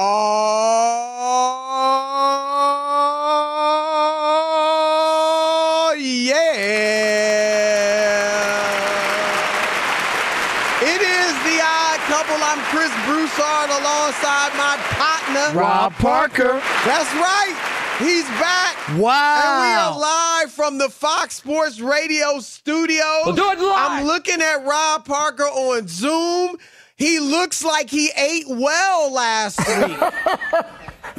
Oh, yeah. It is the odd couple. I'm Chris Broussard alongside my partner, Rob Parker. That's right. He's back. Wow. And we are live from the Fox Sports Radio studios. We'll do it live. I'm looking at Rob Parker on Zoom. He looks like he ate well last week.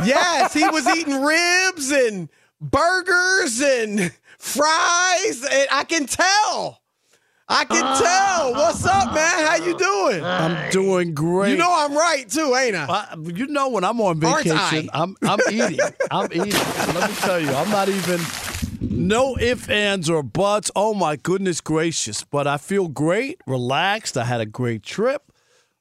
yes, he was eating ribs and burgers and fries. And I can tell. I can ah. tell. What's up, man? How you doing? I'm doing great. You know I'm right too, ain't I? I, you know when I'm on vacation, I'm I'm eating. I'm eating. Let me tell you, I'm not even no ifs, ands, or buts. Oh my goodness gracious! But I feel great, relaxed. I had a great trip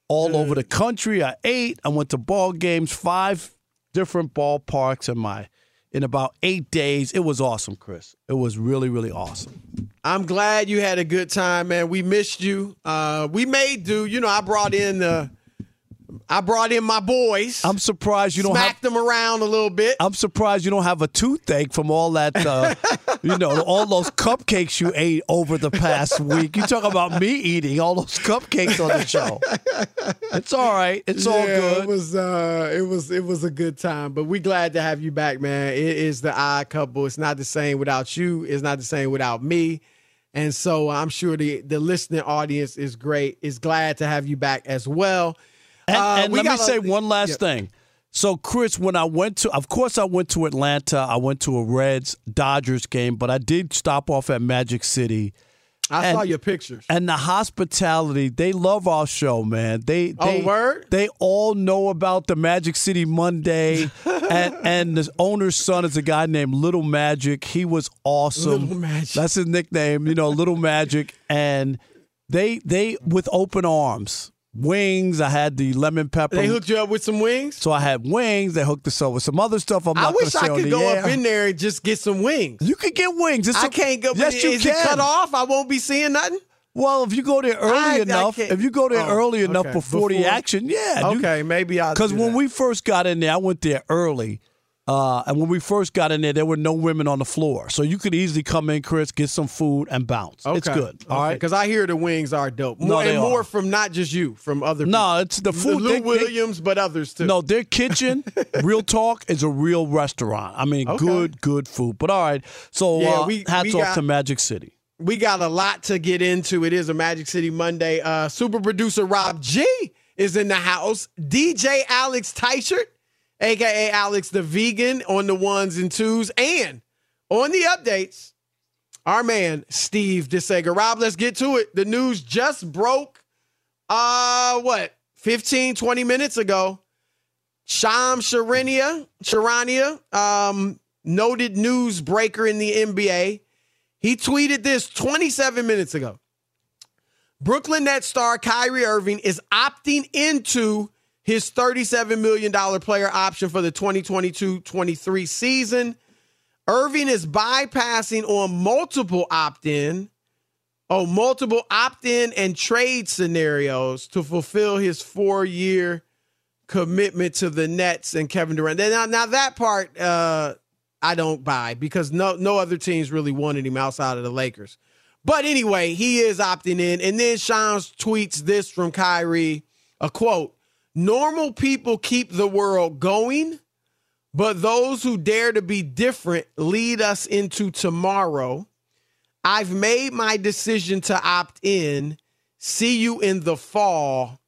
all over the country. I ate. I went to ball games, five different ballparks in my in about eight days. It was awesome, Chris. It was really, really awesome. I'm glad you had a good time, man. We missed you. Uh, we made do. You know, I brought in the, I brought in my boys. I'm surprised you don't have smacked them around a little bit. I'm surprised you don't have a toothache from all that, uh, you know, all those cupcakes you ate over the past week. You talk about me eating all those cupcakes on the show. It's all right. It's all good. It was uh it was it was a good time. But we glad to have you back, man. It is the odd couple. It's not the same without you. It's not the same without me. And so I'm sure the the listening audience is great. Is glad to have you back as well. And, Uh, and let me say one last Yep. thing. So, Chris, when I went to, of course, I went to Atlanta. I went to a Reds Dodgers game, but I did stop off at Magic City. I and- saw your pictures. And the hospitality, they love our show, man. They, Oh, they word? They all know about the Magic City Monday, and and the owner's son is a guy named Little Magic. He was awesome. Little Magic. That's his nickname, you know, Little Magic. And they they with open arms, wings. I had the lemon pepper. They hooked you up with some wings. so I had wings. They hooked us up with some other stuff. I'm I not going wish I could go air. up in there and just get some wings. You can get wings. It's I a- can't go. Yes, you is can. it cut off? I won't be seeing nothing. Well, if you go there early I- I enough, can't- if you go there Oh, early enough okay. before, the action, yeah. you- Okay, maybe I'll. Because when that. we first got in there, I went there early. Uh, and when we first got in there, there were no women on the floor. So you could easily come in, Chris, get some food, and bounce. It's good. All right. Because I hear the wings are dope. More, No, they and more are. from not just you, from other. No, it's the food. Lou they- they- Williams, but others too. no, their kitchen, real talk, is a real restaurant. I mean, Okay. good, good food. But all right. So Yeah, uh, we- hats we off got- to Magic City. we got a lot to get into. It is a Magic City Monday. Uh, super producer Rob G is in the house. DJ Alex Teichert, aka Alex the Vegan, on the ones and twos, and on the updates, our man Steve DeSager. Rob, let's get to it. The news just broke. Uh, what? 15, 20 minutes ago. Shams Charania, Charania, um, noted news breaker in the NBA. He tweeted this 27 minutes ago. Brooklyn Nets star Kyrie Irving is opting into his $37 million player option for the 2022 23 season. Irving is bypassing on multiple opt in, oh, multiple opt in and trade scenarios to fulfill his four year commitment to the Nets and Kevin Durant. Now, now that part, uh, I don't buy because no no other teams really wanted him outside of the Lakers. But anyway, he is opting in. And then Sean tweets this from Kyrie, a quote, normal people keep the world going, but those who dare to be different lead us into tomorrow. I've made my decision to opt in. See you in the fall.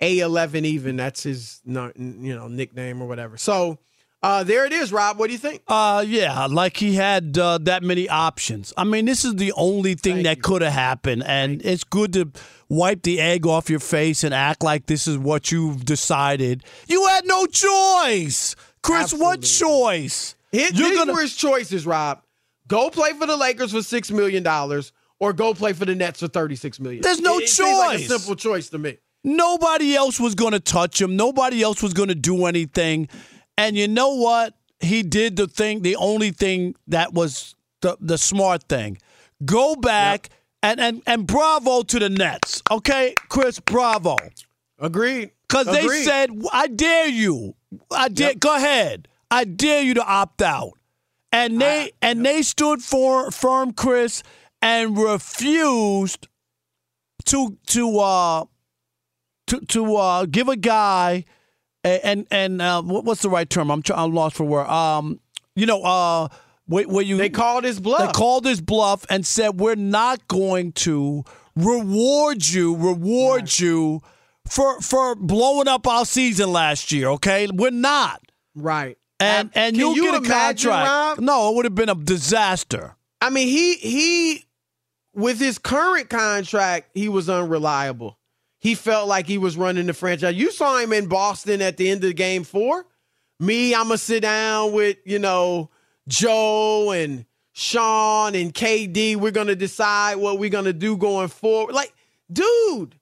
A11 even, that's his you know nickname or whatever. So uh, there it is, Rob. What do you think? Uh, yeah, like he had uh, that many options. I mean, this is the only thing Thank that could have happened, and it's good to wipe the egg off your face and act like this is what you've decided. You had no choice, Chris. What choice? His, You're these gonna- were his choices, Rob. Go play for the Lakers for six million dollars, or go play for the Nets for thirty six million. There's no it, it like a choice. simple choice to me. Nobody else was going to touch him. Nobody else was going to do anything. And you know what? He did the thing, the only thing that was the, the smart thing. Go back and, and, and bravo to the Nets. Okay, Chris, bravo. Agreed. Because they said, I dare you. I dare, Yep. go ahead. I dare you to opt out. And they and they stood for firm, Chris, and refused to to uh to to uh give a guy and and uh what's the right term? I'm try, I'm lost for word. Um, you know, uh, where, where you they called his bluff. they called his bluff and said, We're not going to reward you, reward you for for blowing up our season last year, okay? We're not. right. And Uh, and you'll you get a imagine, contract. Rob? No, it would have been a disaster. I mean, he he with his current contract, he was unreliable. He felt like he was running the franchise. You saw him in Boston at the end of game four. Me, I'm gonna sit down with you know Joe and Sean and KD. We're gonna decide what we're gonna do going forward. Like, dude,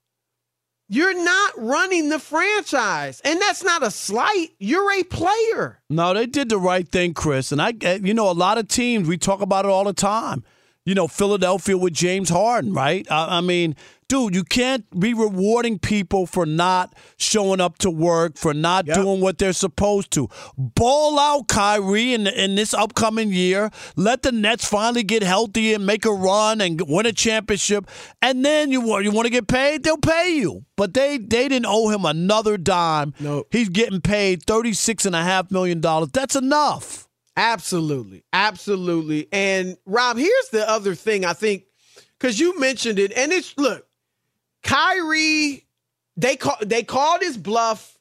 you're not running the franchise, and that's not a slight. You're a player. No, they did the right thing, Chris. And I, eh, you know, a lot of teams we talk about it all the time. You know, Philadelphia with James Harden, right? I, I mean, dude, you can't be rewarding people for not showing up to work, for not Yep. doing what they're supposed to. Ball out, Kyrie, in in this upcoming year. Let the Nets finally get healthy and make a run and win a championship. And then you want you want to get paid, they'll pay you. But they they didn't owe him another dime. Nope. He's getting paid thirty-six and a half million dollars. That's enough. Absolutely. Absolutely. And Rob, here's the other thing I think, because you mentioned it, and it's look, Kyrie they call they called his bluff.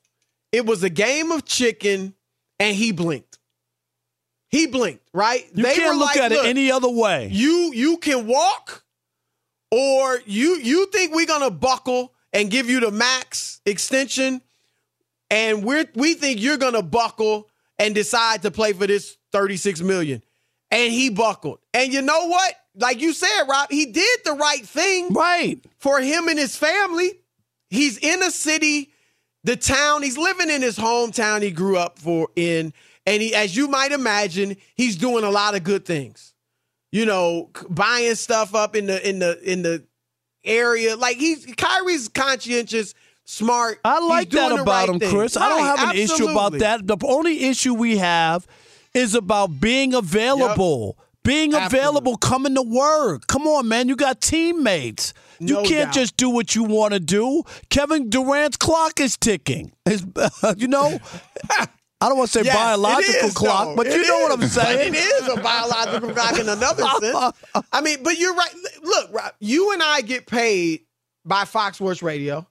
It was a game of chicken, and he blinked. He blinked, right? You they can't look like, at it any other way. You you can walk, or you you think we're gonna buckle and give you the max extension, and we're we think you're gonna buckle and decide to play for this 36 million. And he buckled. And you know what? Like you said, Rob, he did the right thing. Right. For him and his family. He's in a city, the town, he's living in his hometown he grew up for in. And he, as you might imagine, he's doing a lot of good things. You know, buying stuff up in the in the in the area. Like he's Kyrie's conscientious, smart. I like that about right him, thing. Chris. I don't Right, have an issue about that. The only issue we have is about being available. Being available, coming to work. Come on, man. You got teammates. You No can't doubt. just do what you want to do. Kevin Durant's clock is ticking. His, you know, I don't want to say Yes, biological is, clock, though. but It you know what I'm is. saying. It is a biological clock in another sense. I mean, but you're right. Look, Rob, you and I get paid by Fox Sports Radio.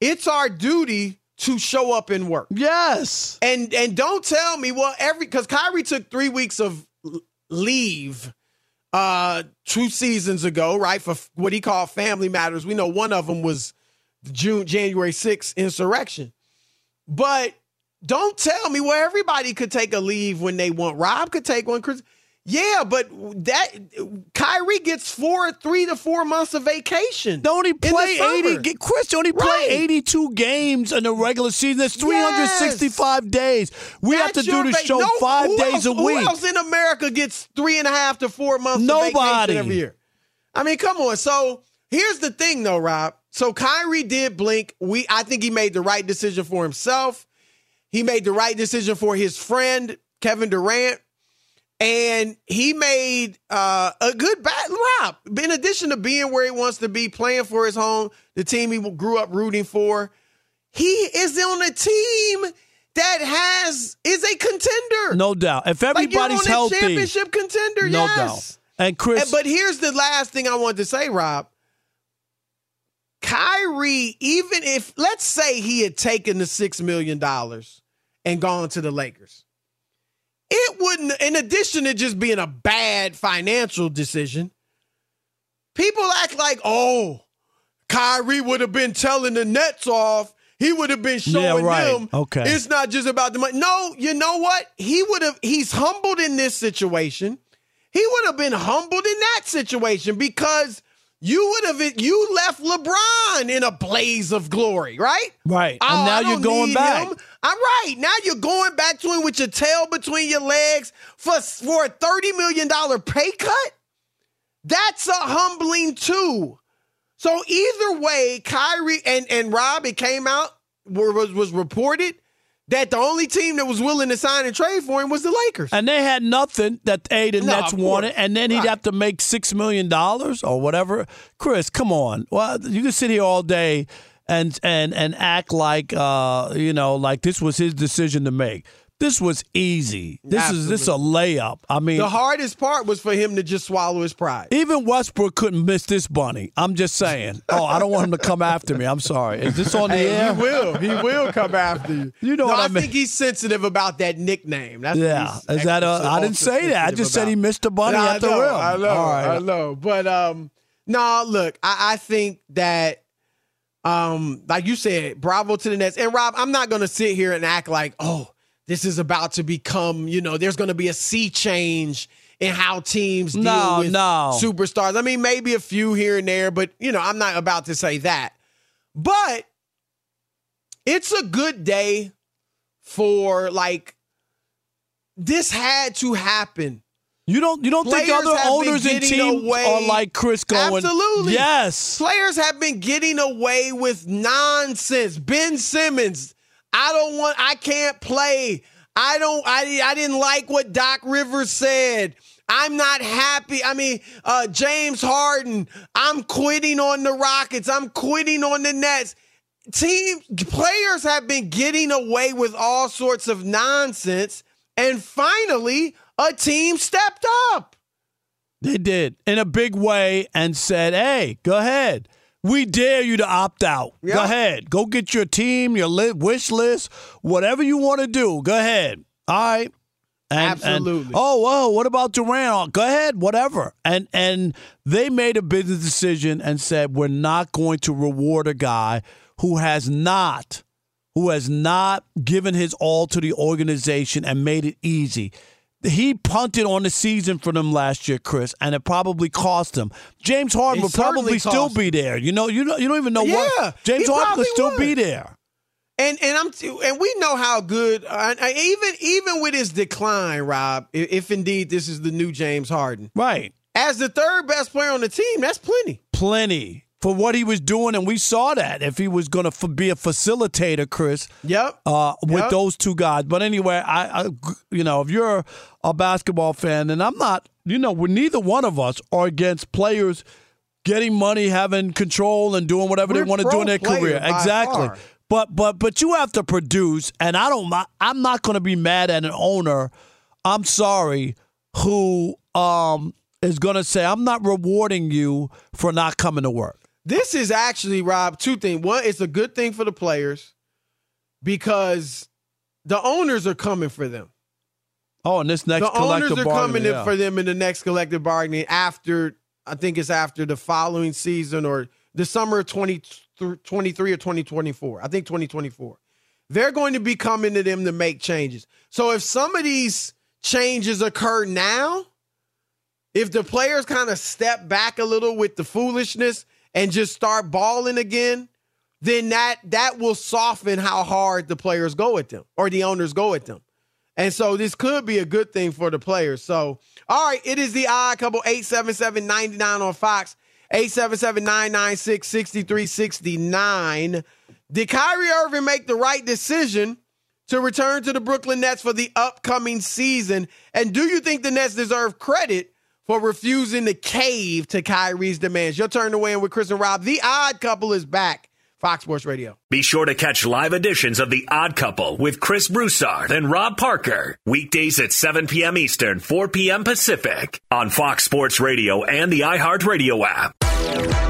It's our duty to show up and work. Yes. And and don't tell me, well, every because Kyrie took three weeks of leave uh two seasons ago, right? For what he called family matters. We know one of them was the June January 6th insurrection. But don't tell me where everybody could take a leave when they want. Rob could take one. Chris, yeah, but that Kyrie gets four, three to four months of vacation. Don't he play 80? ga- Chris, don't he play Right. 82 games in the regular season? That's 365 days. We have to do the va- show No, five days else- a week. Who else in America gets three and a half to four months Nobody. of vacation every year? I mean, come on. So here's the thing, though, Rob. So Kyrie did blink. We, I think he made the right decision for himself. He made the right decision for his friend Kevin Durant, and he made uh, a good bat. Rob, in addition to being where he wants to be, playing for his home, the team he grew up rooting for, he is on a team that has is a contender. No doubt. If Like everybody's a healthy, championship contender. no yes. doubt. And Chris, And- but here's the last thing I wanted to say, Rob. Kyrie, even if let's say he had taken the six million dollars and gone to the Lakers, it wouldn't. In addition to just being a bad financial decision, people act like, oh, Kyrie would have been telling the Nets off. He would have been showing Yeah, right. them Okay. it's not just about the money. No, you know what? He would have. He's humbled in this situation. He would have been humbled in that situation because you would have you left LeBron in a blaze of glory, right? right. Oh, and now you're going back. him. I'm right. Now you're going back to him with your tail between your legs for for a thirty million dollar pay cut. That's a humbling too. So either way, Kyrie and and Rob, it came out was was reported that the only team that was willing to sign and trade for him was the Lakers. And they had nothing that A, the No, Nets wanted, and then he'd Right. have to make $6 million or whatever. Chris, come on. Well, you can sit here all day and and and act like uh, you know, like this was his decision to make. This was easy. This is this a layup. I mean, the hardest part was for him to just swallow his pride. even Westbrook couldn't miss this bunny. I'm just saying. Oh, I don't want him to come after me. I'm sorry. Is this on the Hey, air? he will. He will come after you. You know no, what I I, mean. think he's sensitive about that nickname. That's Yeah. Is that a- extra- I didn't say that. I just said he missed the bunny No, at the I know, rim. I know. Right. I know. But um, no, look, I, I think that um, like you said, bravo to the Nets. And Rob, I'm not gonna sit here and act like, oh, this is about to become, you know, there's gonna be a sea change in how teams deal No, with no. superstars. I mean, maybe a few here and there, but you know, I'm not about to say that. But it's a good day for like this had to happen. You don't you don't think other owners and teams away- are like Chris going? Absolutely. Yes. Players have been getting away with nonsense. Ben Simmons, I don't want I can't play. I don't I I didn't like what Doc Rivers said. I'm not happy. I mean, uh, James Harden, I'm quitting on the Rockets. I'm quitting on the Nets. Team players have been getting away with all sorts of nonsense. And finally, a team stepped up. They did in a big way and said, "Hey, go ahead. We dare you to opt out. Yeah. Go ahead. Go get your team, your li- wish list, whatever you want to do. Go ahead. All right. And, and- Absolutely. oh, whoa, what about Durant? Go ahead, whatever. And and they made a business decision and said we're not going to reward a guy who has not who has not given his all to the organization and made it easy. He punted on the season for them last year, Chris, and it probably cost him. James Harden will probably still be there. You know, you don't, you don't even know Yeah, what James Harden could still would. be there. And and I'm and we know how good uh, I- even even with his decline, Rob. If indeed this is the new James Harden, Right. as the third best player on the team, that's plenty. Plenty for what he was doing, and we saw that if he was going to f- be a facilitator, Chris. Yep. uh, with Yep. those two guys. But anyway, I, I, you know, if you're a basketball fan, and I'm not, you know, we're neither one of us are against players getting money, having control, and doing whatever We're they want to do in their career. Exactly. far. But but but you have to produce, and I don't. I'm not going to be mad at an owner. I'm sorry, who um is going to say I'm not rewarding you for not coming to work. This is actually Rob two things. One, it's a good thing for the players because the owners are coming for them. Oh, and this next the owners are coming yeah. for them in the next collective bargaining after I think it's after the following season or the summer of 2023 or 2024. I think 2024. They're going to be coming to them to make changes. So if some of these changes occur now, if the players kind of step back a little with the foolishness and just start balling again, then that that will soften how hard the players go at them or the owners go at them. And so this could be a good thing for the players. So, all right, it is the odd couple 877 99 on Fox, 877 996 6369. Did Kyrie Irving make the right decision to return to the Brooklyn Nets for the upcoming season? And do you think the Nets deserve credit for refusing to cave to Kyrie's demands? Your turn to win with Chris and Rob. The odd couple is back. Fox Sports Radio. Be sure to catch live editions of The Odd Couple with Chris Broussard and Rob Parker. Weekdays at 7 p.m. Eastern, 4 p.m. Pacific on Fox Sports Radio and the iHeartRadio app.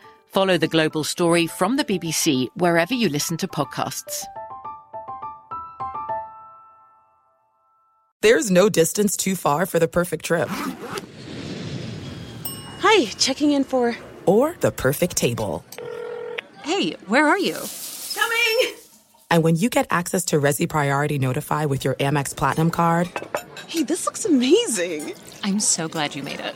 Follow The Global Story from the BBC wherever you listen to podcasts. There's no distance too far for the perfect trip. Hi, checking in for. Or the perfect table. Hey, where are you? Coming! And when you get access to Resy Priority Notify with your Amex Platinum card Hey, this looks amazing. I'm so glad you made it.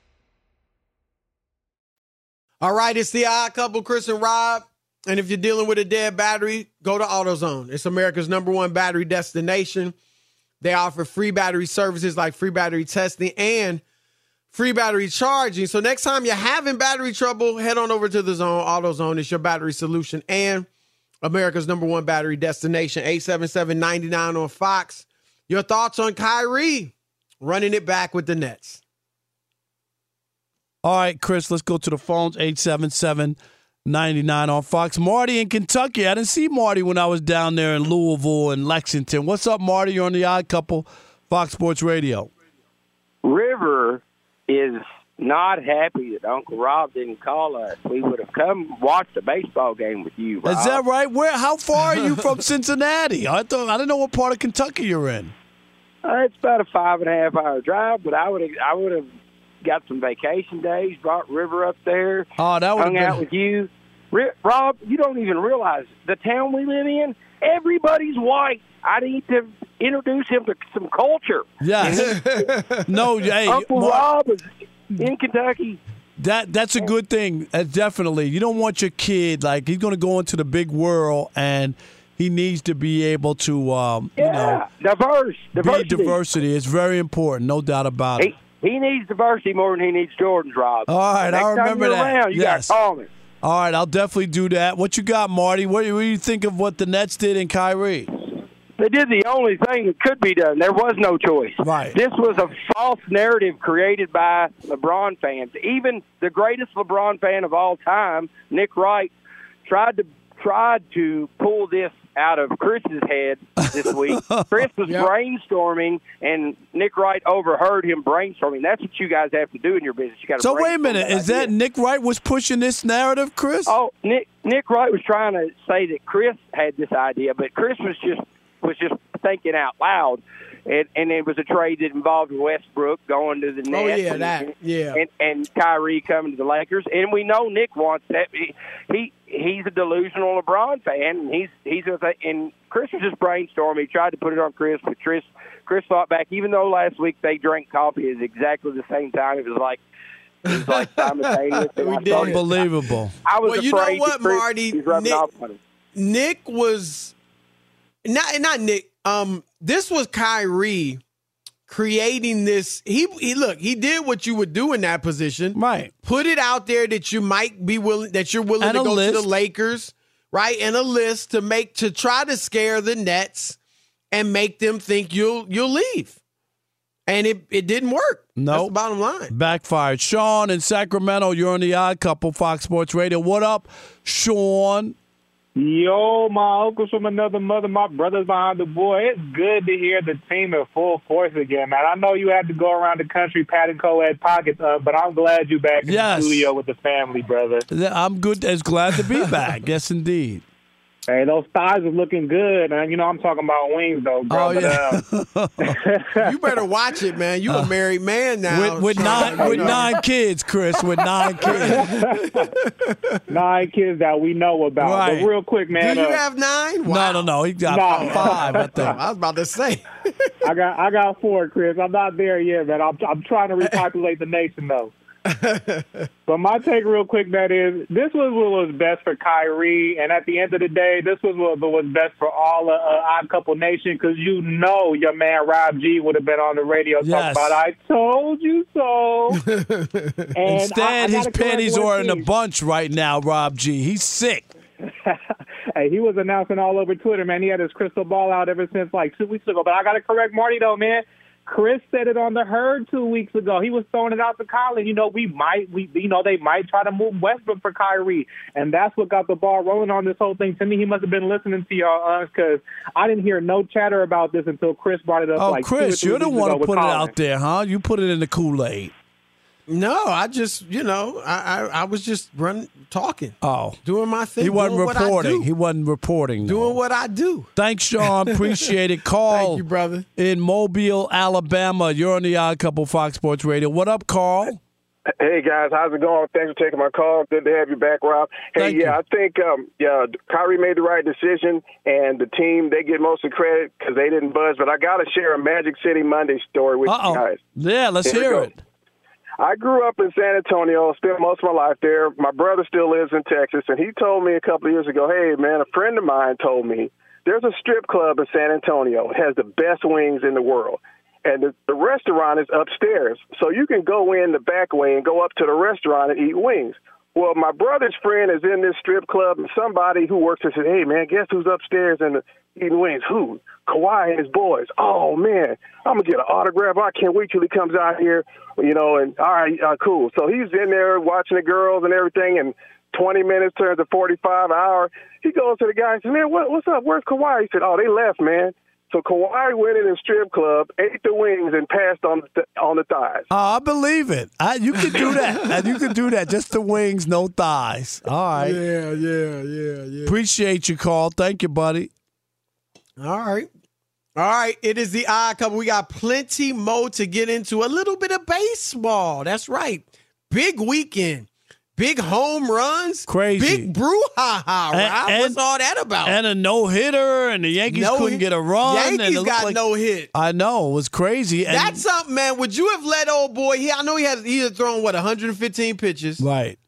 All right, it's the odd couple, Chris and Rob. And if you're dealing with a dead battery, go to AutoZone. It's America's number one battery destination. They offer free battery services like free battery testing and free battery charging. So next time you're having battery trouble, head on over to the zone. AutoZone is your battery solution and America's number one battery destination. 877-99 on Fox. Your thoughts on Kyrie running it back with the Nets? All right, Chris, let's go to the phones. 877 99 on Fox. Marty in Kentucky. I didn't see Marty when I was down there in Louisville and Lexington. What's up, Marty? You're on the odd couple, Fox Sports Radio. River is not happy that Uncle Rob didn't call us. We would have come watched a baseball game with you. Rob. Is that right? Where? How far are you from Cincinnati? I thought I didn't know what part of Kentucky you're in. Uh, it's about a five and a half hour drive, but I would I would have got some vacation days, brought River up there, oh, that hung been... out with you. Rob, you don't even realize the town we live in. Everybody's white. I need to introduce him to some culture. Yes. no, hey, Uncle Mar- Rob is in Kentucky. That that's a good thing. Uh, definitely, you don't want your kid like he's going to go into the big world and he needs to be able to, um, yeah, you know, diverse, diversity. Diversity is very important, no doubt about it. He needs diversity more than he needs Jordan's, Rob. All right, Next I remember time you're that. Around, you yes. got to call. All right, I'll definitely do that. What you got, Marty? What, what do you think of what the Nets did in Kyrie? They did the only thing that could be done. There was no choice. Right. This was a false narrative created by LeBron fans. Even the greatest LeBron fan of all time, Nick Wright, tried to tried to pull this out of Chris's head this week. Chris was Yep. brainstorming, and Nick Wright overheard him brainstorming. That's what you guys have to do in your business. You got to. So wait a minute, is that. Nick Wright was pushing this narrative, Chris? Oh, Nick Nick Wright was trying to say that Chris had this idea, but Chris was just was just thinking out loud. And, and it was a trade that involved Westbrook going to the Nets. Oh, yeah, and, that. Yeah. And, and Kyrie coming to the Lakers. And we know Nick wants that. He, he he's a delusional LeBron fan. And he's he's a, and Chris was just brainstorming. He tried to put it on Chris, but Chris Chris thought back. Even though last week they drank coffee at exactly the same time, it was like it was like simultaneous. And We did. Unbelievable. I was Well, you know what, Marty? Nick- off on him. Nick was not not Nick. Um, this was Kyrie creating this. He he look. He did what you would do in that position. Right. Put it out there that you might be willing that you're willing And to go to the Lakers, right? And a list to make to try to scare the Nets and make them think you'll you'll leave. And it it didn't work. No. Nope. the bottom line. Backfired. Sean in Sacramento, you're on the odd couple, Fox Sports Radio. What up, Sean? Yo, my uncles from another mother, my brothers behind the boy. It's good to hear the team in full force again, man. I know you had to go around the country patting co-ed pockets up, but I'm glad you back in Yes. the studio with the family, brother. I'm good as glad to be back. yes, indeed. Hey, those thighs are looking good, and you know I'm talking about wings though, bro. Oh, yeah. Uh, you better watch it, man. You a married man now. with, with nine with nine kids, Chris. With nine kids. nine kids that we know about. Right. But real quick, man. Do you uh, have nine? No, no, no. He got No. five. I think. I was about to say. I got I got four, Chris. I'm not there yet, man. I'm I'm trying to repopulate the nation though. But my take, real quick, that is this was what was best for Kyrie, and at the end of the day, this was what was best for all of uh, Odd Couple Nation because you know your man Rob G would have been on the radio Yes. talking about "I told you so." and I- I Instead, his panties are in a bunch right now, Rob G. He's sick. hey, he was announcing all over Twitter, man. He had his crystal ball out ever since like two weeks ago. But I got to correct Marty though, man. Chris said it on the herd two weeks ago. He was throwing it out to Colin. You know, we might, we, you know, they might try to move Westbrook for Kyrie, and that's what got the ball rolling on this whole thing. To me, he must have been listening to y'all uh, because I didn't hear no chatter about this until Chris brought it up. Oh, like Chris, you're the one who with put it out there, huh? You put it in the Kool Aid. No, I just, you know, I, I, I was just running, talking, Oh, doing my thing. he wasn't doing what I reporting. He wasn't reporting. no. doing what I do. Thanks, Sean. Appreciate it. Carl Thank you, brother. in Mobile, Alabama. You're on the Odd Couple Fox Sports Radio. What up, Carl? Hey guys, how's it going? Thanks for taking my call. Good to have you back, Rob. Hey, Thank yeah, you. I think um, yeah, Kyrie made the right decision, and the team they get most of the credit because they didn't buzz. But I got to share a Magic City Monday story with Uh you oh. guys. Yeah, let's Here we hear go. it. I grew up in San Antonio, spent most of my life there. My brother still lives in Texas, and he told me a couple of years ago, hey, man, a friend of mine told me there's a strip club in San Antonio. It has the best wings in the world. And the, the restaurant is upstairs. So you can go in the back way and go up to the restaurant and eat wings. Well, my brother's friend is in this strip club, and somebody who works there said, hey, man, guess who's upstairs and eating wings? Who? Kawhi and his boys. Oh, man, I'm to get an autograph. I can't wait till he comes out here, you know, and all right, uh, cool. So he's in there watching the girls and everything, and 20 minutes turns to 45 an hour. He goes to the guy and says, man, what, what's up? Where's Kawhi? He said, oh, they left, man. So Kawhi went in the strip club, ate the wings, and passed on the, on the thighs. Oh, I believe it. I, you can do that. You can do that. Just the wings, no thighs. All right. Yeah, yeah, yeah, yeah. Appreciate you, Carl. Thank you, buddy. All right. All right. It is the odd couple. We got plenty more to get into. A little bit of baseball. That's right. Big weekend. Big home runs. Crazy. Big brouhaha, Rob. And- What's all that about? And a no hitter, and the Yankees No couldn't hit- get a run. and Yankees it got like- no hit. I know it was crazy. And, That's something, man. Would you have let old boy? He, I know he had he had thrown what 115 pitches. right.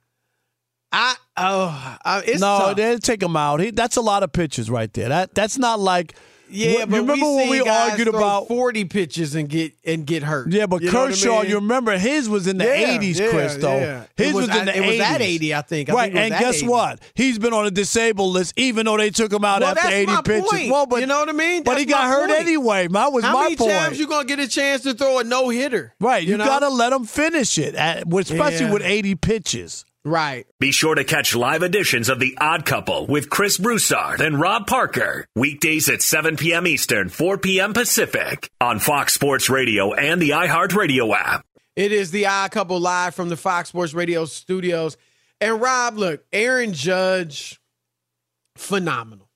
I oh, it's no, tough. they didn't take him out. He, that's a lot of pitches right there. That that's not like Yeah, What- but remember we when we argued about 40 pitches and get and get hurt. Yeah, but You know what I Kershaw, mean? you remember his was in the 80s, yeah, Chris, though. yeah. His was, was in the at- it 80s. was at 80, I think. I right, think and guess 80. what? He's been on a disabled list, even though they took him out Well, after that's 80 my pitches. point. Well, but you know what I mean? But he got hurt point. anyway. That was How my many point. times you gonna get a chance to throw a no hitter? right, you, know? got to let him finish it, at, especially Yeah. with 80 pitches. Right. Be sure to catch live editions of The Odd Couple with Chris Broussard and Rob Parker. Weekdays at 7 p.m. Eastern, 4 p.m. Pacific on Fox Sports Radio and the iHeartRadio app. It is the odd couple live from the Fox Sports Radio studios. And Rob, look, Aaron Judge, phenomenal.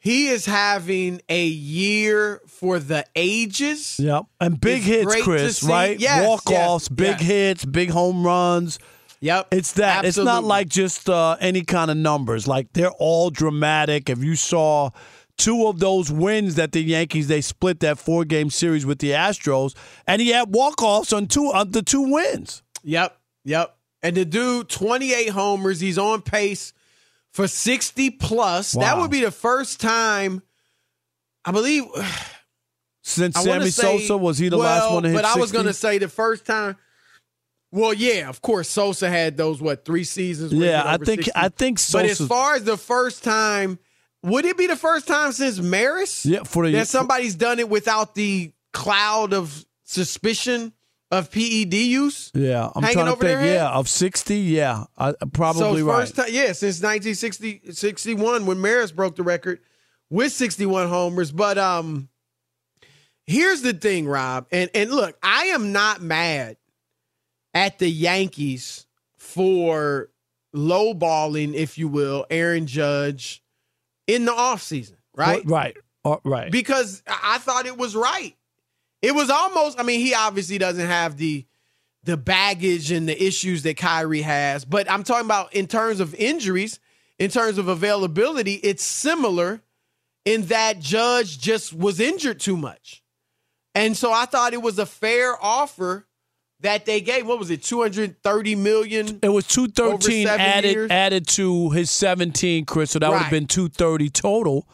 He is having a year for the ages. Yep. And big It's hits, Chris, right? Yes, Walk offs, yes, big yes. hits, big home runs. Yep. It's that. It's not like just uh, any kind of numbers. Like they're all dramatic. If you saw two of those wins that the Yankees they split that four game series with the Astros, and he had walk offs on two of the two wins. Yep. Yep. And the dude, 28 homers. He's on pace for 60 plus. That would be the first time, I believe. Since I Sammy say- Sosa was he the well, last one to hit But I was going to say the first time. Well, yeah, of course, Sosa had those what three seasons. Yeah, I think 60. I think But as far as the first time, would it be the first time since Maris? Yeah, for the- that somebody's done it without the cloud of suspicion of PED use. yeah, I'm hanging trying to think. Yeah, of sixty. Yeah, I, probably so right. time, yeah, since 1960, 61 when Maris broke the record with 61 homers. But um, here's the thing, Rob, and and look, I am not mad at the Yankees for lowballing, if you will, Aaron Judge in the offseason, right? Right. Uh, right. Because I thought it was right. It was almost, I mean, he obviously doesn't have the the baggage and the issues that Kyrie has, but I'm talking about in terms of injuries, in terms of availability, it's similar in that Judge just was injured too much. And so I thought it was a fair offer that they gave. What was it? 230 million. It was 213 over seven added years? added to his 17, Chris. So that would have been 230 total,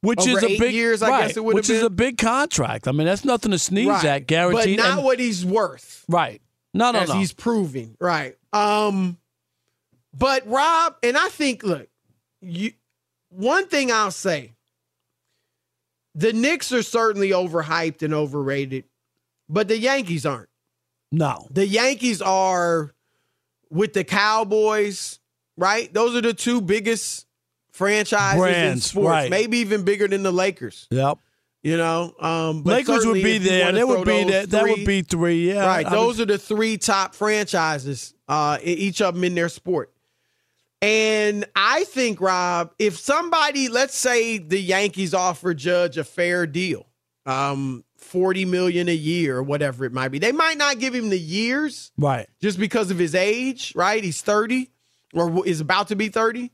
which Over is a big years, I guess it would have which is a big contract. I mean, that's nothing to sneeze Right. at, guaranteed. But not And- what he's worth. right. No, no, as no. he's proving. Right. Um but Rob, and I think look, you one thing I'll say, the Knicks are certainly overhyped and overrated, but the Yankees aren't. No. The Yankees are with the Cowboys, right? Those are the two biggest franchises in sports, right. maybe even bigger than the Lakers. Yep. You know, um, but Lakers would be there. wanna would be those there. That would be three. Yeah. right. I Those would- are the three top franchises, uh, each of them in their sport. And I think, Rob, if somebody, let's say the Yankees offer Judge a fair deal, um, 40 million a year or whatever it might be. They might not give him the years right. just because of his age, right? He's 30 or is about to be 30.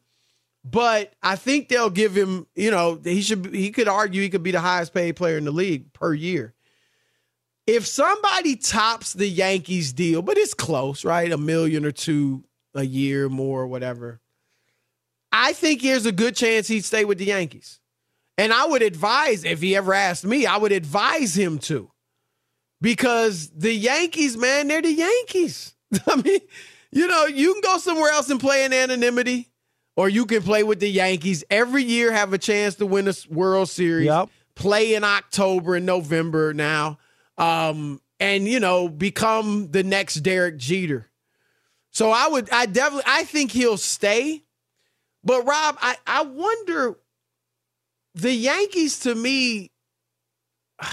But I think they'll give him, you know, he should he could argue he could be the highest paid player in the league per year. If somebody tops the Yankees deal, but it's close, right? A million or two a year more or whatever. I think there's a good chance he'd stay with the Yankees. And I would advise, if he ever asked me, I would advise him to. Because the Yankees, man, they're the Yankees. I mean, you know, you can go somewhere else and play in anonymity, or you can play with the Yankees every year, have a chance to win a World Series, play in October and November now, um, and, you know, become the next Derek Jeter. So I would, I definitely, I think he'll stay. But Rob, I, I wonder, the Yankees to me,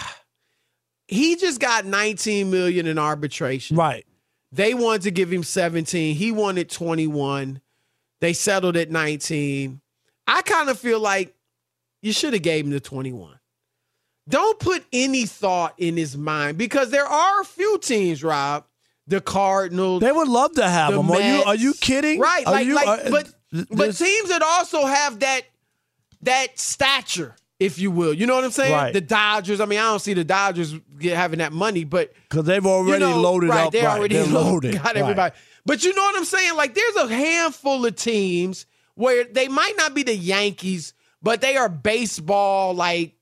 he just got 19 million in arbitration. Right. They wanted to give him 17. He wanted 21. They settled at 19. I kind of feel like you should have gave him the 21. Don't put any thought in his mind because there are a few teams, Rob. The Cardinals. They would love to have the him. Are you are you kidding? Right. Are Like, you, like are- but but teams that also have that that stature, if you will. You know what I'm saying? Right. The Dodgers. I mean, I don't see the Dodgers get, having that money, but Because they've already you know, loaded right, up. They right. already They're loaded. got everybody. But you know what I'm saying? Like, there's a handful of teams where they might not be the Yankees, but they are baseball like,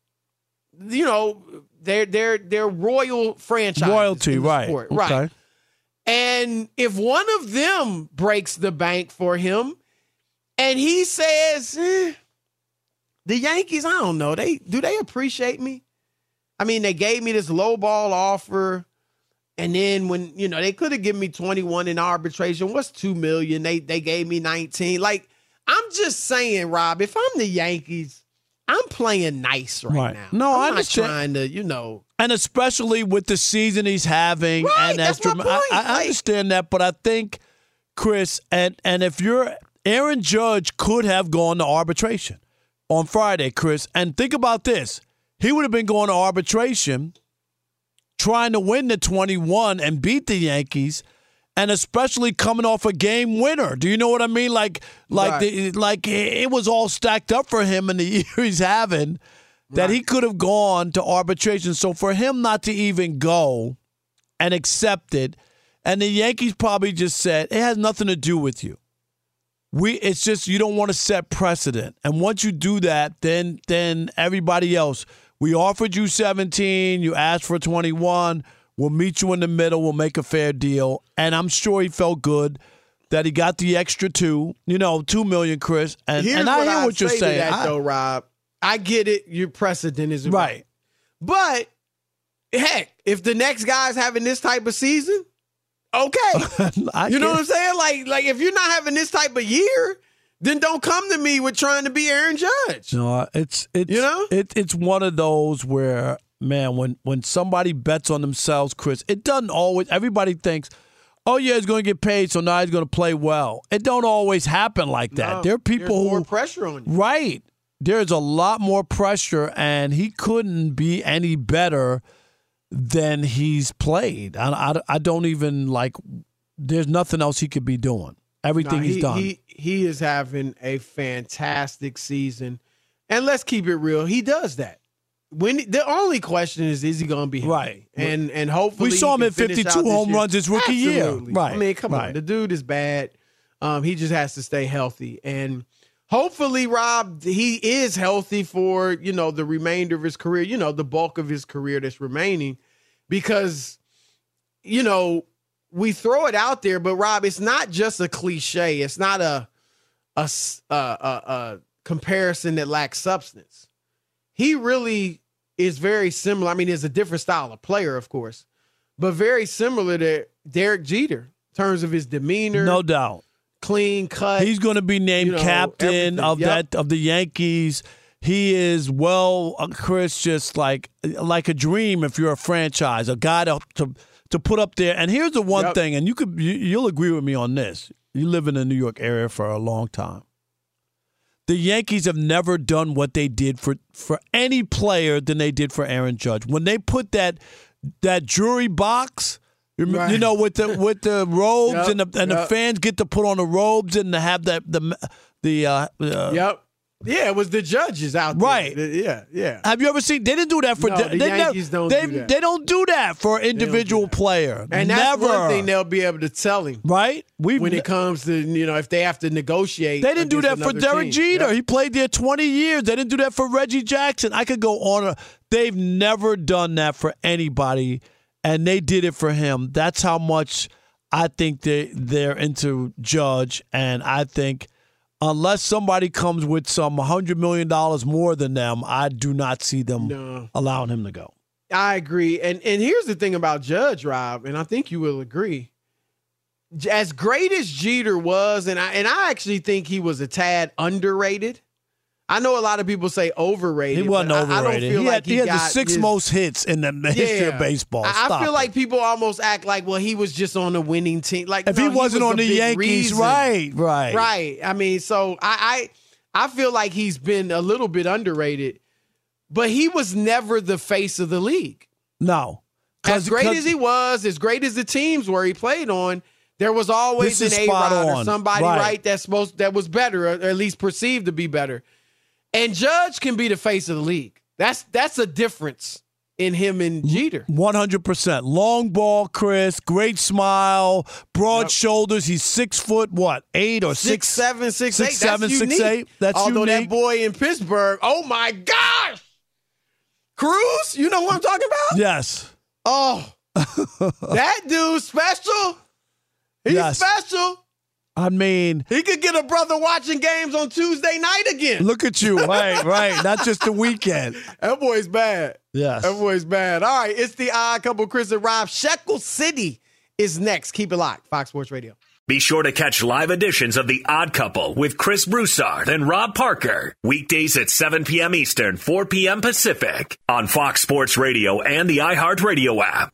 you know, they're they're they're royal franchise Royalty, right. sport, Okay. right. And if one of them breaks the bank for him, and he says, eh, the Yankees, I don't know, they do they appreciate me? I mean, they gave me this low ball offer. And then when, you know, they could have given me 21 in arbitration. What's two million? They they gave me 19. Like, I'm just saying, Rob, if I'm the Yankees, I'm playing nice right, Right. now. No, I'm I understand. trying to, you know. And especially with the season he's having, Right, and that's my I, point. I Like- understand that, but I think Chris and and if you're Aaron Judge could have gone to arbitration on Friday, Chris, and think about this: he would have been going to arbitration, trying to win the 21 and beat the Yankees. And especially coming off a game winner, do you know what I mean? Like, like, Right. the, like it was all stacked up for him in the year he's having that he could have gone to arbitration. So for him not to even go and accept it, and the Yankees probably just said it has nothing to do with you. We it's just you don't want to set precedent. And once you do that, then then everybody else, we offered you 17, you asked for 21, we'll meet you in the middle, we'll make a fair deal. And I'm sure he felt good that he got the extra two, you know, two million, Chris. And, Here's and I hear I'd what you're say saying. that, I- though, Rob. I get it. Your precedent is Right. But heck, if the next guy's having this type of season, okay. You know what I'm saying? Like, like if you're not having this type of year, then don't come to me with trying to be Aaron Judge. No, it's it's You know? it, it's one of those where man, when when somebody bets on themselves, Chris, it doesn't always. Everybody thinks, oh yeah, he's going to get paid, so now he's going to play well. It don't always happen like that. No, there are people more who pressure on you. right. there's a lot more pressure, and he couldn't be any better than he's played. I, I, I don't even like. There's nothing else he could be doing. Everything No, he's done. He, he is having a fantastic season. And let's keep it real. He does that. When the only question is, is he going to be healthy? Right. And and hopefully We saw him at 52 home runs his rookie year. Right, I mean, come on, the dude is bad. Um, he just has to stay healthy, and hopefully, Rob, he is healthy for you know the remainder of his career. You know, the bulk of his career that's remaining, because you know we throw it out there, but Rob, it's not just a cliche. It's not a a a comparison that lacks substance. He really is very similar. I mean, he's a different style of player, of course, but very similar to Derek Jeter in terms of his demeanor. no doubt. Clean cut. He's going to be named you know, captain everything. of Yep. that of the Yankees. He is well, uh, Chris, just like like a dream. If you're a franchise, a guy to to, to put up there. And here's the one Yep. thing, and you could you, you'll agree with me on this. You live in the New York area for a long time. The Yankees have never done what they did for for any player than they did for Aaron Judge. When they put that that jury box, you rem- you know, with the with the robes Yep, and the and the fans get to put on the robes and to have that the the uh, uh, Yep. Yeah, it was the judges out there. Right. Yeah, yeah. Have you ever seen? They didn't do that for. No, the they never- Yankees don't they, do that. They don't do that for an don't do individual player. And that's never. one thing they'll be able to tell him right? We when it comes to you know if they have to negotiate. They didn't do that for Derek team. Jeter. Yep. He played there 20 years. They didn't do that for Reggie Jackson. I could go on. They've never done that for anybody, and they did it for him. That's how much I think they they're into Judge, and I think unless somebody comes with some hundred million dollars more than them, I do not see them No. allowing him to go. I agree. And and here's the thing about Judge Rob, and I think you will agree. As great as Jeter was, and I and I actually think he was a tad underrated. I know a lot of people say overrated. He wasn't but I- overrated. I, don't feel he like had, he had the six his- most hits in the history of baseball. I, I feel it. like people almost act like, well, he was just on the winning team. Like if no, he wasn't was on the Yankees, reason. right, right, Right. I mean, so I, I I feel like he's been a little bit underrated, but he was never the face of the league. No, As great as he was, as great as the teams where he played on, there was always an A Rod or somebody Right. right. that's supposed that was better, or at least perceived to be better. And Judge can be the face of the league. That's that's a difference in him and Jeter. One hundred percent. Long ball, Chris. Great smile. Broad Yep. shoulders. He's six foot what? Eight or Six, six? seven, six, six, eight. seven, That's six, eight. That's Although unique. that boy in Pittsburgh, oh my gosh, Cruz, you know what I'm talking about? Yes. Oh, that dude special. He's Yes. special. I mean, He could get a brother watching games on Tuesday night again. look at you. Right, right. Not just the weekend. That boy's bad. Yes. That boy's bad. All right, it's the odd couple, Chris and Rob. Shekel City is next. Keep it locked. Fox Sports Radio. Be sure to catch live editions of The Odd Couple with Chris Broussard and Rob Parker. Weekdays at 7 p.m. Eastern, 4 p.m. Pacific on Fox Sports Radio and the iHeartRadio app.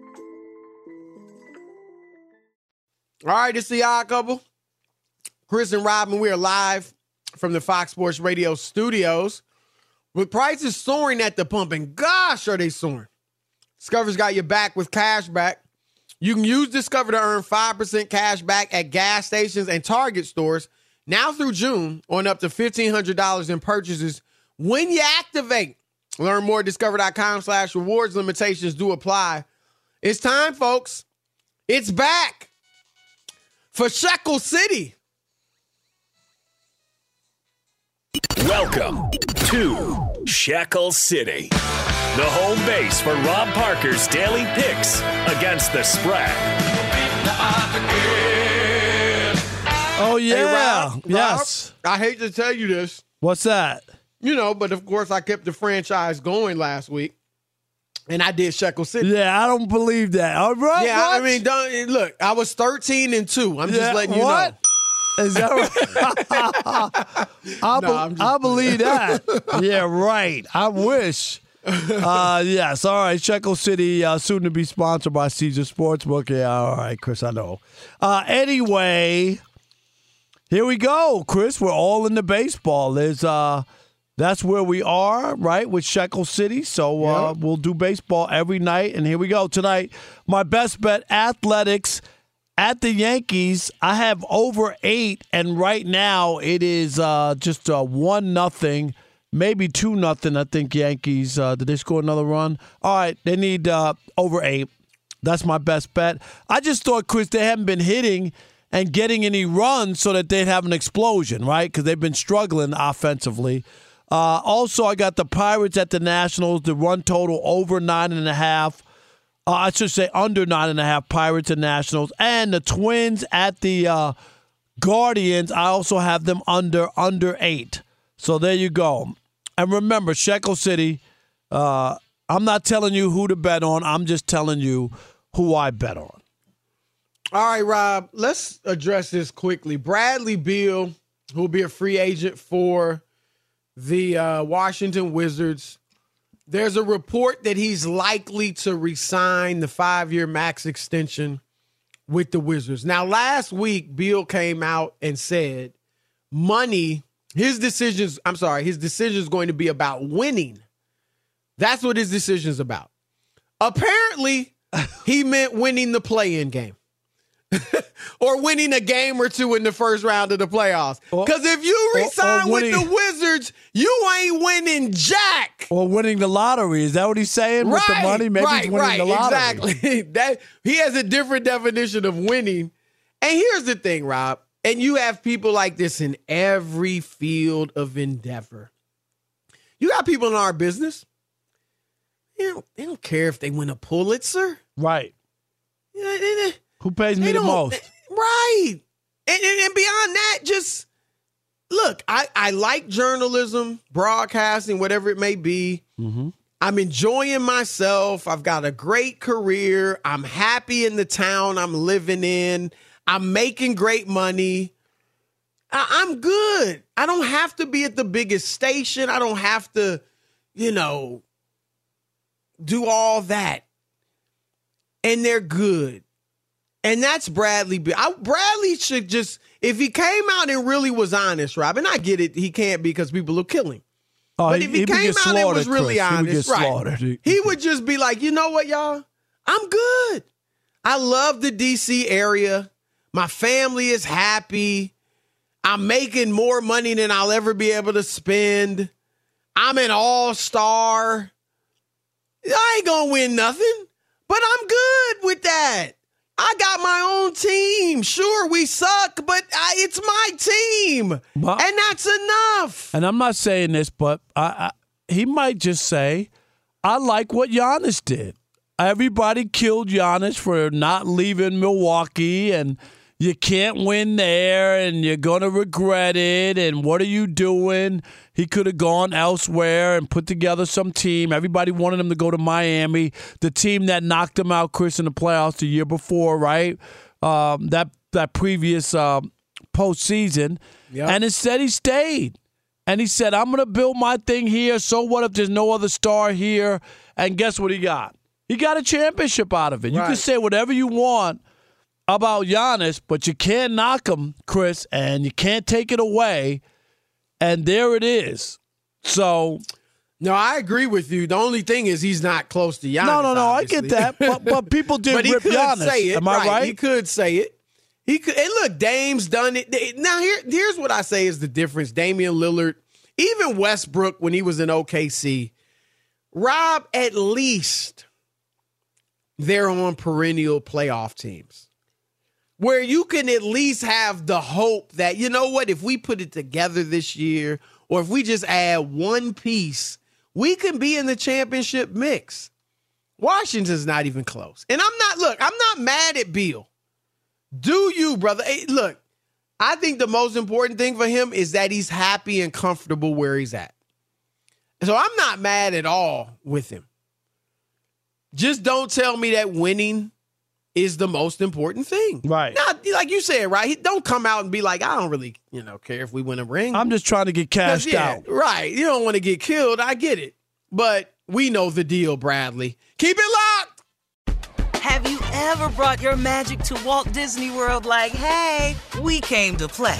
All right, it's the odd couple. Chris and Robin, we are live from the Fox Sports Radio studios. With prices soaring at the pump, and gosh, are they soaring. Discover's got your back with cash back. You can use Discover to earn 5% cash back at gas stations and Target stores now through June on up to $1,500 in purchases when you activate. Learn more at discover.com slash rewards. Limitations do apply. It's time, folks. It's back for Shekel City. Welcome to Shekel City, the home base for Rob Parker's daily picks against the spread. Oh yeah, Hey, Rob, yes. Rob, I hate to tell you this, What's that? you know, but of course I kept the franchise going last week, and I did Shekel City. Yeah, I don't believe that. All right. Yeah, I what? mean, don't, look, I was thirteen and two. I'm Yeah, just letting you what? know. Is that right? I, No, be- I believe that. yeah, right. I wish. Uh, yes. All right. Shekel City, uh, soon to be sponsored by Caesar Sportsbook. Yeah. All right, Chris. I know. Uh, anyway, here we go, Chris. We're all in the baseball. There's uh, that's where we are, right, with Shekel City. So uh, Yep. we'll do baseball every night. And here we go tonight. My best bet: athletics at the Yankees. I have over eight, and right now it is uh, just uh, one nothing, maybe two nothing. I think Yankees. Uh, did they score another run? All right, they need uh, over eight. That's my best bet. I just thought, Chris, they haven't been hitting and getting any runs so that they'd have an explosion, right? Because they've been struggling offensively. Uh, also, I got the Pirates at the Nationals. The run total over nine and a half. Uh, I should say under nine and a half Pirates and Nationals, and the Twins at the uh, Guardians. I also have them under under eight. So there you go. And remember, Shekel City. Uh, I'm not telling you who to bet on. I'm just telling you who I bet on. All right, Rob, let's address this quickly. Bradley Beal, who will be a free agent for the uh, Washington Wizards, there's a report that he's likely to resign the five year max extension with the Wizards. Now, last week, Beal came out and said money, his decisions, I'm sorry, his decision is going to be about winning. That's what his decision is about. Apparently, he meant winning the play in game. or winning a game or two in the first round of the playoffs. Because if you or- or resign with the Wizards, you ain't winning jack. Or winning the lottery. Is that what he's saying with the money? Maybe right, winning right, the lottery. Exactly. that he has a different definition of winning. And here's the thing, Rob. And you have people like this in every field of endeavor. You got people in our business. You know, they don't care if they win a Pulitzer. Right. Yeah, they- they- Who pays me the most? Right. And, and, and beyond that, just look, I, I like journalism, broadcasting, whatever it may be. Mm-hmm. I'm enjoying myself. I've got a great career. I'm happy in the town I'm living in. I'm making great money. I, I'm good. I don't have to be at the biggest station. I don't have to, you know, do all that. And they're good. And that's Bradley. Beal. I, Bradley should just, if he came out and really was honest, Robin, I get it. He can't because people will kill him. Oh, but if he, he would came get out and was slaughtered, really Chris. He would honest, get right, slaughtered. he would just be like, you know what, y'all? I'm good. I love the DC area. My family is happy. I'm making more money than I'll ever be able to spend. I'm an all star. I ain't gonna win nothing, but I'm good with that. I got my own team. Sure, we suck, but I, it's my team, and that's enough. And I'm not saying this, but I, I, he might just say, I like what Giannis did. Everybody killed Giannis for not leaving Milwaukee, and you can't win there, and you're going to regret it. And what are you doing? He could have gone elsewhere and put together some team. Everybody wanted him to go to Miami, the team that knocked him out, Chris, in the playoffs the year before, right? Um, that that previous uh, postseason. Yep. And instead, he stayed. And he said, I'm going to build my thing here. So what if there's no other star here? And guess what he got? He got a championship out of it. You can say whatever you want about Giannis, but you can't knock him, Chris, and you can't take it away. And there it is. So No, I agree with you. The only thing is he's not close to Giannis. No, no, no, I get that. But- but people did but he rip could Giannis. Say it, Am I right? He could say it. He could. And look, Dame's done it. Now here, here's what I say is the difference. Damian Lillard, even Westbrook when he was in OKC, Rob, at least they're on perennial playoff teams. Where you can at least have the hope that, you know what, if we put it together this year, or if we just add one piece, we can be in the championship mix. Washington's not even close. And I'm not, look, I'm not mad at Beal. Do you, brother? Hey, look, I think the most important thing for him is that he's happy and comfortable where he's at. So I'm not mad at all with him. Just don't tell me that winning is the most important thing. Right. Now, like you said, right? He, don't come out and be like, I don't really, you know, care if we win a ring. I'm just trying to get cashed yeah, out. Right. You don't want to get killed. I get it. But we know the deal, Bradley. Keep it locked. Have you ever brought your magic to Walt Disney World like, hey, we came to play?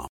com.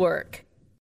work.